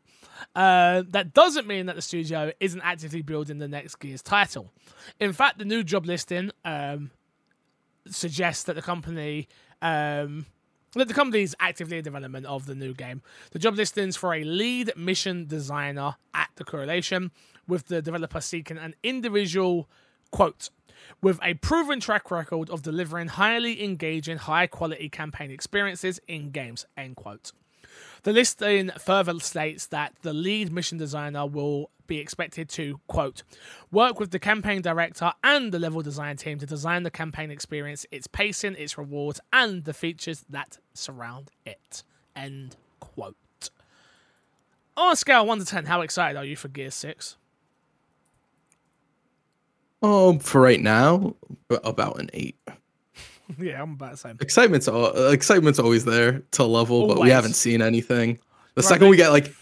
uh, that doesn't mean that the studio isn't actively building the next Gears title. In fact, the new job listing um, suggests that the company um, the company is actively in development of the new game. The job listings for a lead mission designer at the Coalition, with the developer seeking an individual quote with a proven track record of delivering highly engaging, high quality campaign experiences in games. End quote. The listing further states that the lead mission designer will be expected to, quote, work with the campaign director and the level design team to design the campaign experience, its pacing, its rewards, and the features that surround it. End quote. On a scale of 1 to 10, how excited are you for Gear 6? Oh, um, for right now, about an eight. yeah, I'm about the same. Excitement's all, excitement's always there to level, but we haven't seen anything. The Right, second we get like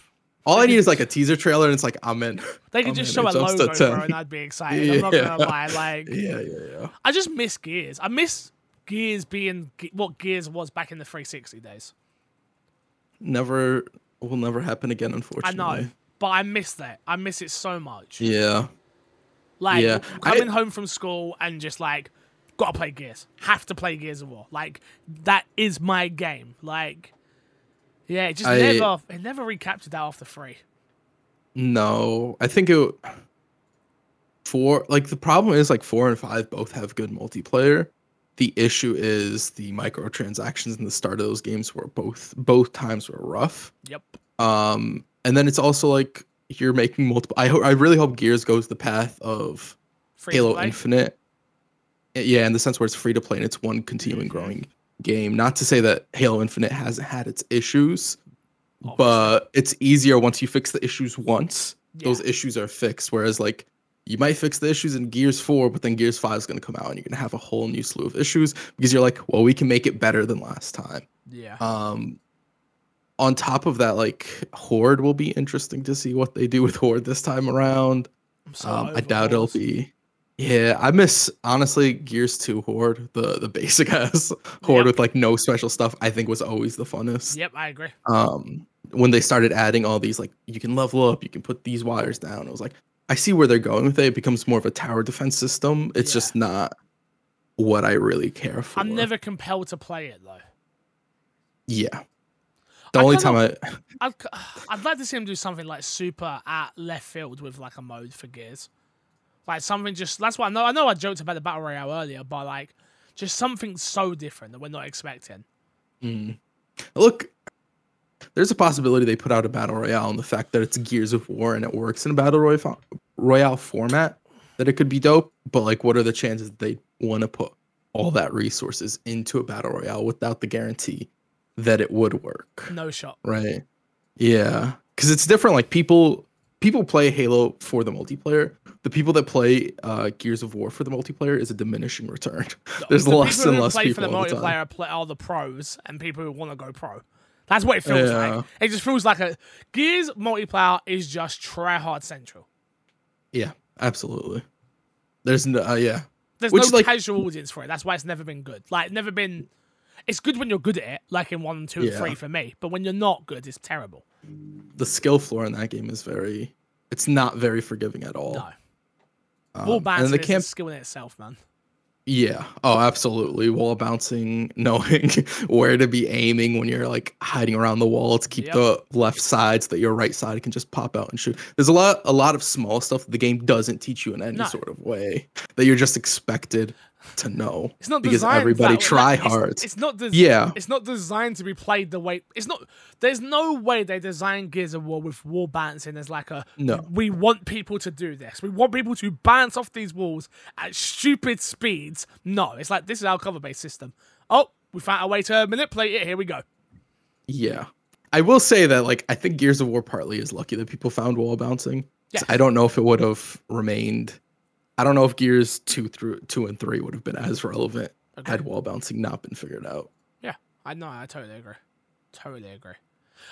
All I need is like a teaser trailer, and it's like I'm in. They could just show a logo, 10. bro, and I'd be excited. I'm not gonna lie. Like, Yeah, yeah, yeah. I just miss Gears. I miss Gears being what Gears was back in the 360 days. Never will never happen again, unfortunately. I know, but I miss that. I miss it so much. Yeah. Like Yeah. coming I- home from school and just like gotta play Gears. Have to play Gears of War. Like that is my game. Like yeah, it just I- never it never recaptured that off the free. No, I think it. Four, like the problem is like four and five both have good multiplayer. The issue is the microtransactions in the start of those games were both both times were rough. Yep. Um, and then it's also like you're making multiple. I ho- I really hope Gears goes the path of Free Halo. Infinite. Yeah, in the sense where it's free to play and it's one continuing growing game. Not to say that Halo Infinite hasn't had its issues, Obviously. but it's easier once you fix the issues once. Those issues are fixed. Whereas like you might fix the issues in Gears 4, but then Gears 5 is going to come out and you're going to have a whole new slew of issues because you're like, well, we can make it better than last time. Yeah. Um, on top of that, like Horde will be interesting to see what they do with Horde this time around. I'm so Um, I doubt it'll be. Yeah, I miss honestly Gears 2 Horde, the the basic ass Horde Yep. with like no special stuff. I think was always the funnest. Yep, I agree. Um, when they started adding all these like you can level up, you can put these wires down. It was like I see where they're going with it. It becomes more of a tower defense system. It's Yeah. just not what I really care for. I'm never compelled to play it though. Yeah. The I only time I I'd, I'd like to see him do something like super at left field with like a mode for Gears, like something just. That's why I know. I know I joked about the battle royale earlier, but like just something so different that we're not expecting. Mm. Look, there's a possibility they put out a battle royale, and the fact that it's Gears of War and it works in a battle royale royale format, that it could be dope. But like, what are the chances that they want to put all that resources into a battle royale without the guarantee that it would work? No shot. Right? Yeah, because it's different. Like people people play Halo for the multiplayer. The people that play uh, Gears of War for the multiplayer is a diminishing return. There's the less people and less play people for the all the multiplayer play are the pros and people who want to go pro. That's what it feels Yeah. like. It just feels like a Gears multiplayer is just try hard central. Yeah, absolutely. There's no, uh, yeah, There's Which no like- casual audience for it. That's why it's never been good. Like never been. It's good when you're good at it, like in one, two, and three for me. But when you're not good, it's terrible. the skill floor in that game is very, it's not very forgiving at all. No. Um, Wall and bouncing the is camp, a skill in itself, man. yeah, oh, absolutely. Wall bouncing, knowing where to be aiming when you're like hiding around the wall to keep Yep. the left side so that your right side can just pop out and shoot. There's a lot, a lot of small stuff that the game doesn't teach you in any No. sort of way that you're just expected to know It's not because everybody try Like, hard. It's, not. Des- Yeah. It's not designed to be played the way. It's not. There's no way they designed Gears of War with wall bouncing as like a. No. We want people to do this. We want people to bounce off these walls at stupid speeds. No, it's like this is our cover-based system. Oh, we found a way to manipulate it. Here we go. Yeah. I will say that like I think Gears of War partly is lucky that people found wall bouncing. Yeah. I don't know if it would have remained. I don't know if Gears two through two and three would have been as relevant Okay. had wall bouncing not been figured out. Yeah, I know. I totally agree. Totally agree.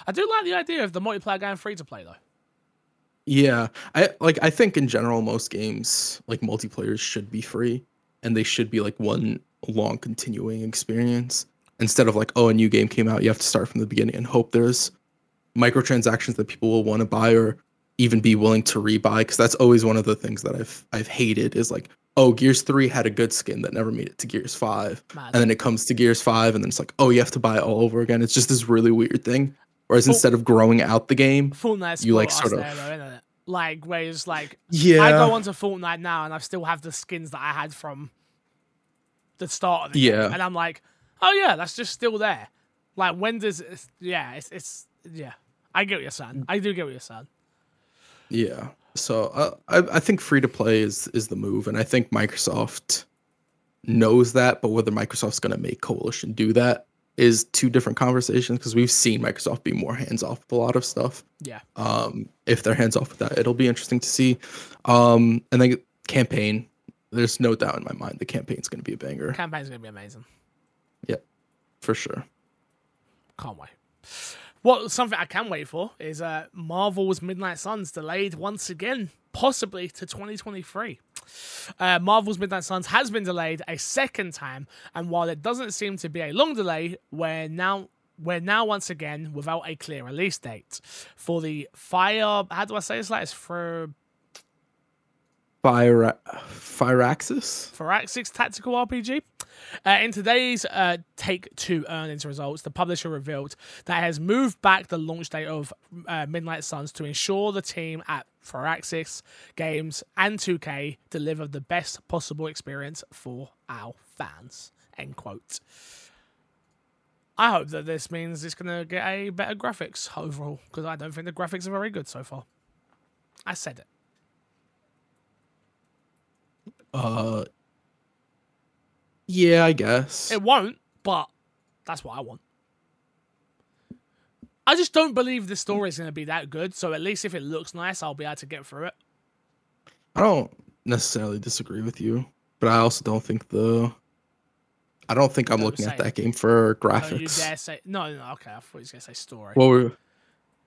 I do like the idea of the multiplayer game free to play though. Yeah, I like. I think in general, most games like multiplayers should be free, and they should be like one long continuing experience instead of like, oh, a new game came out, you have to start from the beginning and hope there's microtransactions that people will want to buy or even be willing to rebuy. Because that's always one of the things that I've I've hated is like, oh, Gears three had a good skin that never made it to Gears five, Mad. and then it comes to Gears five, and then it's like, oh, you have to buy it all over again. It's just this really weird thing. Whereas Oh. instead of growing out the game, you, like, sort of- there, though. Like where it's like yeah, I go onto Fortnite now and I still have the skins that I had from the start of the game. Yeah. And I'm like, oh yeah, that's just still there. Like when does it's, yeah, it's it's yeah. I get what you're saying. I do get what you're saying. Yeah. So uh, I I think free to play is is the move, and I think Microsoft knows that. But whether Microsoft's going to make Coalition do that is two different conversations because we've seen Microsoft be more hands off with a lot of stuff. Yeah. Um, if they're hands off with that, it'll be interesting to see. Um, and then campaign. There's no doubt in my mind the campaign's going to be a banger Campaign's gonna be amazing. Yeah, for sure. Can't wait. What something I can wait for is uh, Marvel's Midnight Suns delayed once again, possibly to 2023. Uh, Marvel's Midnight Suns has been delayed a second time, and while it doesn't seem to be a long delay, we're now we're now once again without a clear release date for the Fire. How do I say this? Like it's for Fire Firaxis? Firaxis tactical RPG. Uh, in today's uh, Take Two earnings results, the publisher revealed that it has moved back the launch date of uh, Midnight Suns to ensure the team at Firaxis Games and 2K deliver the best possible experience for our fans. End quote. I hope that this means it's going to get a better graphics overall because I don't think the graphics are very good so far. I said it. Uh, yeah, I guess. It won't, but that's what I want. I just don't believe the story is going to be that good. So at least if it looks nice, I'll be able to get through it. I don't necessarily disagree with you, but I also don't think the. I don't think I'm Don't looking at it. that game for graphics. dare say no, no. Okay, I thought you was going to say story. What were?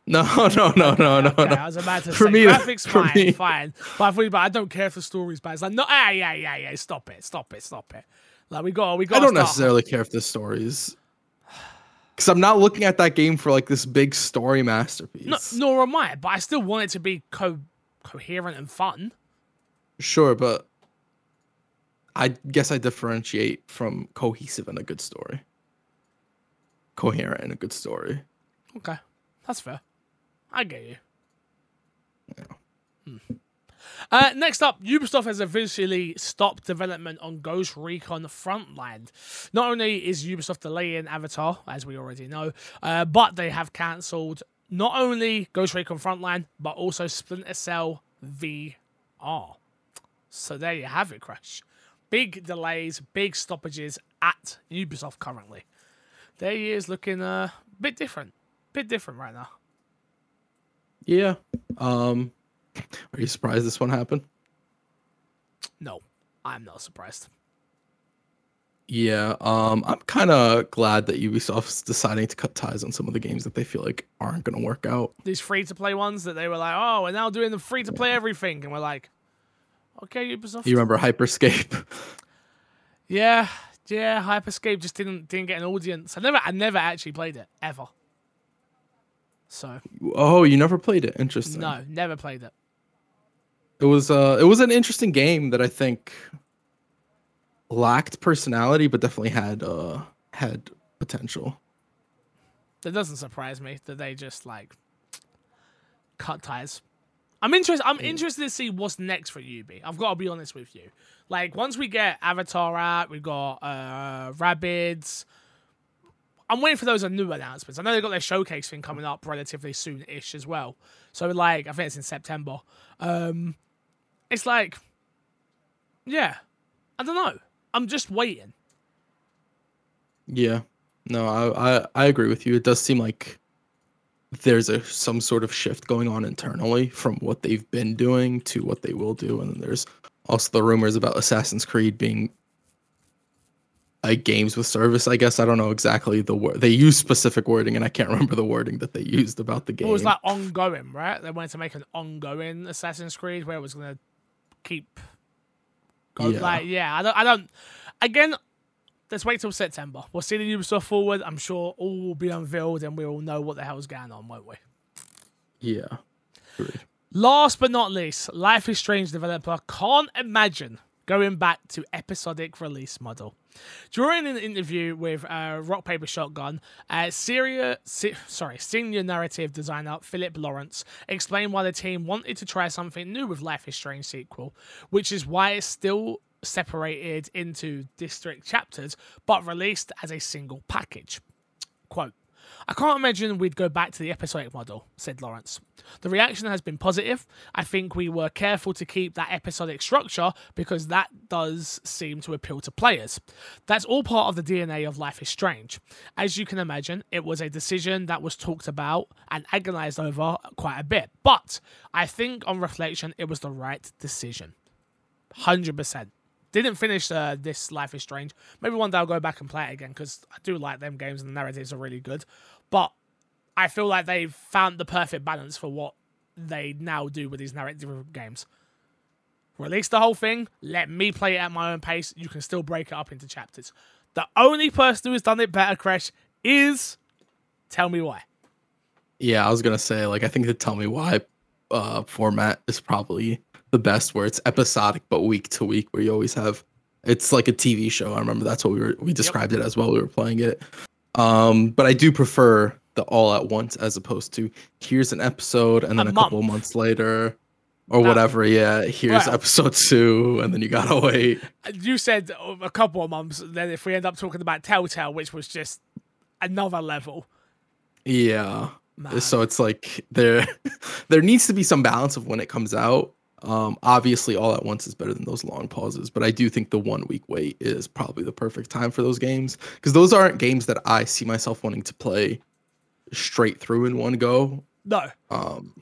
No, no, no, no, no, okay, no. I was about to For say me, graphics for fine, me- fine. But I thought, but I don't care if the story's bad. It's like no, ah, yeah, yeah, yeah. Stop it, stop it, stop it. Like we got, we got. I don't necessarily care if the story is. Because I'm not looking at that game for like this big story masterpiece. No, nor am I. But I still want it to be co- coherent and fun. Sure, but I guess I differentiate from cohesive and a good story. Coherent and a good story. Okay, that's fair. I get you. Hmm. Uh, next up, Ubisoft has officially stopped development on Ghost Recon Frontline. Not only is Ubisoft delaying Avatar, as we already know, uh, but they have cancelled not only Ghost Recon Frontline, but also Splinter Cell VR. So there you have it, Crash. Big delays, big stoppages at Ubisoft currently. Their year's looking a bit different. Bit different right now. Yeah. Um are you surprised this one happened? No, I'm not surprised. Yeah. Um I'm kinda glad that Ubisoft's deciding to cut ties on some of the games that they feel like aren't gonna work out. These free to play ones that they were like, oh, we're now doing the free to play everything. And we're like, okay, Ubisoft. You remember Hyperscape? Yeah, yeah, Hyperscape just didn't didn't get an audience. I never I never actually played it ever. So oh, you never played it. Interesting. no, never played it. It was uh it was an interesting game that I think lacked personality but definitely had uh had potential. That doesn't surprise me that they just like cut ties. I'm interested. I'm interested to see what's next for Ubi. I've got to be honest with you. Like once we get Avatar out, we got uh Rabbids. I'm waiting for those new announcements. I know they've got their showcase thing coming up relatively soon-ish as well. So like, I think it's in September. Um, it's like, yeah, I don't know. I'm just waiting. Yeah. No, I, I I agree with you. It does seem like there's a some sort of shift going on internally from what they've been doing to what they will do, and then there's also the rumors about Assassin's Creed being like games with service. I guess I don't know exactly the word they use specific wording, and I can't remember the wording that they used about the game. It was like ongoing, right? They wanted to make an ongoing Assassin's Creed where it was gonna keep. Go, Yeah. Like, yeah, I don't, I don't. Again, let's wait till September. We'll see the Ubisoft forward. I'm sure all will be unveiled, and we all know what the hell's going on, won't we? yeah. Agreed. Last but not least, Life is Strange developer can't imagine going back to episodic release model. During an interview with uh, Rock Paper Shotgun, uh, sorry, senior narrative designer Philip Lawrence explained why the team wanted to try something new with Life is Strange sequel, which is why it's still separated into district chapters but released as a single package. Quote, I can't imagine we'd go back to the episodic model, said Lawrence. The reaction has been positive. I think we were careful to keep that episodic structure because that does seem to appeal to players. That's all part of the DNA of Life is Strange. As you can imagine, it was a decision that was talked about and agonized over quite a bit, but I think on reflection, it was the right decision. 100%. Didn't finish uh, this Life is Strange. Maybe one day I'll go back and play it again because I do like them games and the narratives are really good. But I feel like they've found the perfect balance for what they now do with these narrative games. Release the whole thing, let me play it at my own pace. You can still break it up into chapters. The only person who has done it better, Crash, is tell me why. Yeah, I was gonna say like I think the tell me why uh format is probably the best where it's episodic but week to week where you always have it's like a TV show. I remember that's what we were we described it as while we were playing it. Um, but I do prefer the all at once as opposed to here's an episode and then A a, couple months later or whatever. Yeah, here's Well- episode two, and then you gotta wait. You said a couple of months, then if we end up talking about Telltale, which was just another level. Yeah. Man. So it's like there there needs to be some balance of when it comes out. Um, obviously, all at once is better than those long pauses, but I do think the one week wait is probably the perfect time for those games because those aren't games that I see myself wanting to play straight through in one go. No. Um,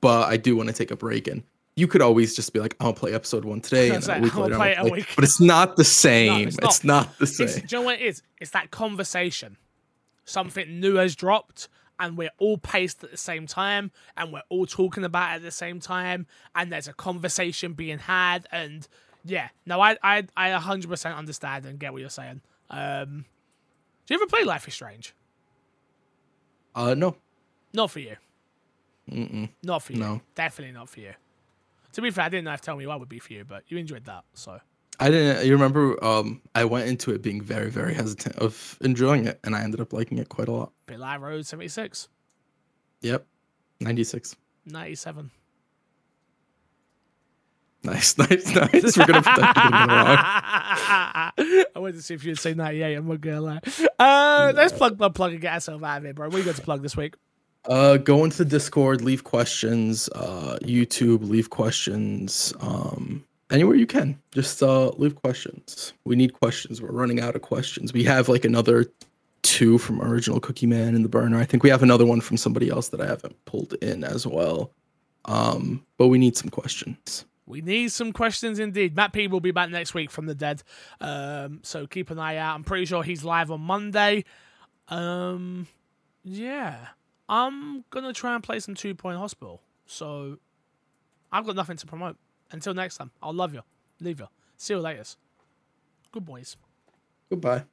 but I do want to take a break, and you could always just be like, "I'll play episode one today," and a week I'll later, play I'll it a week. But it's not the same. it's it's, not. not. the It's, same. do you know what it is? It's that conversation. Something new has dropped, and we're all paced at the same time, and we're all talking about it at the same time, and there's a conversation being had, and yeah, no, I, I, I 100% understand and get what you're saying. Um, do you ever play Life is Strange? Uh, no, Not for you. Mm-mm. Not for you. No. Definitely not for you. To be fair, I didn't know if Tell Me Why would be for you, but you enjoyed that, so. I didn't. You remember? Um, I went into it being very, very hesitant of enjoying it, and I ended up liking it quite a lot. Bit like Road 76, Yep, ninety six. 97. Nice, nice, nice. We're gonna put that in the. I wanted to see if you'd say 98. I'm not gonna lie. Uh, let's plug, plug, plug, and get ourselves out of here, bro. What you got to plug this week? Uh, go into the Discord, leave questions. Uh, YouTube, leave questions. Um, anywhere you can, just uh, leave questions. We need questions. We're running out of questions. We have like another two from Original Cookie Man in the burner. I think we have another one from somebody else that I haven't pulled in as well. Um, but we need some questions. We need some questions indeed. Matt P will be back next week from the dead, um, so keep an eye out. I'm pretty sure he's live on Monday. Um, yeah, I'm gonna try and play some Two Point Hospital. So I've got nothing to promote. Until next time, I'll love you, leave you. See you later. Good boys. Goodbye.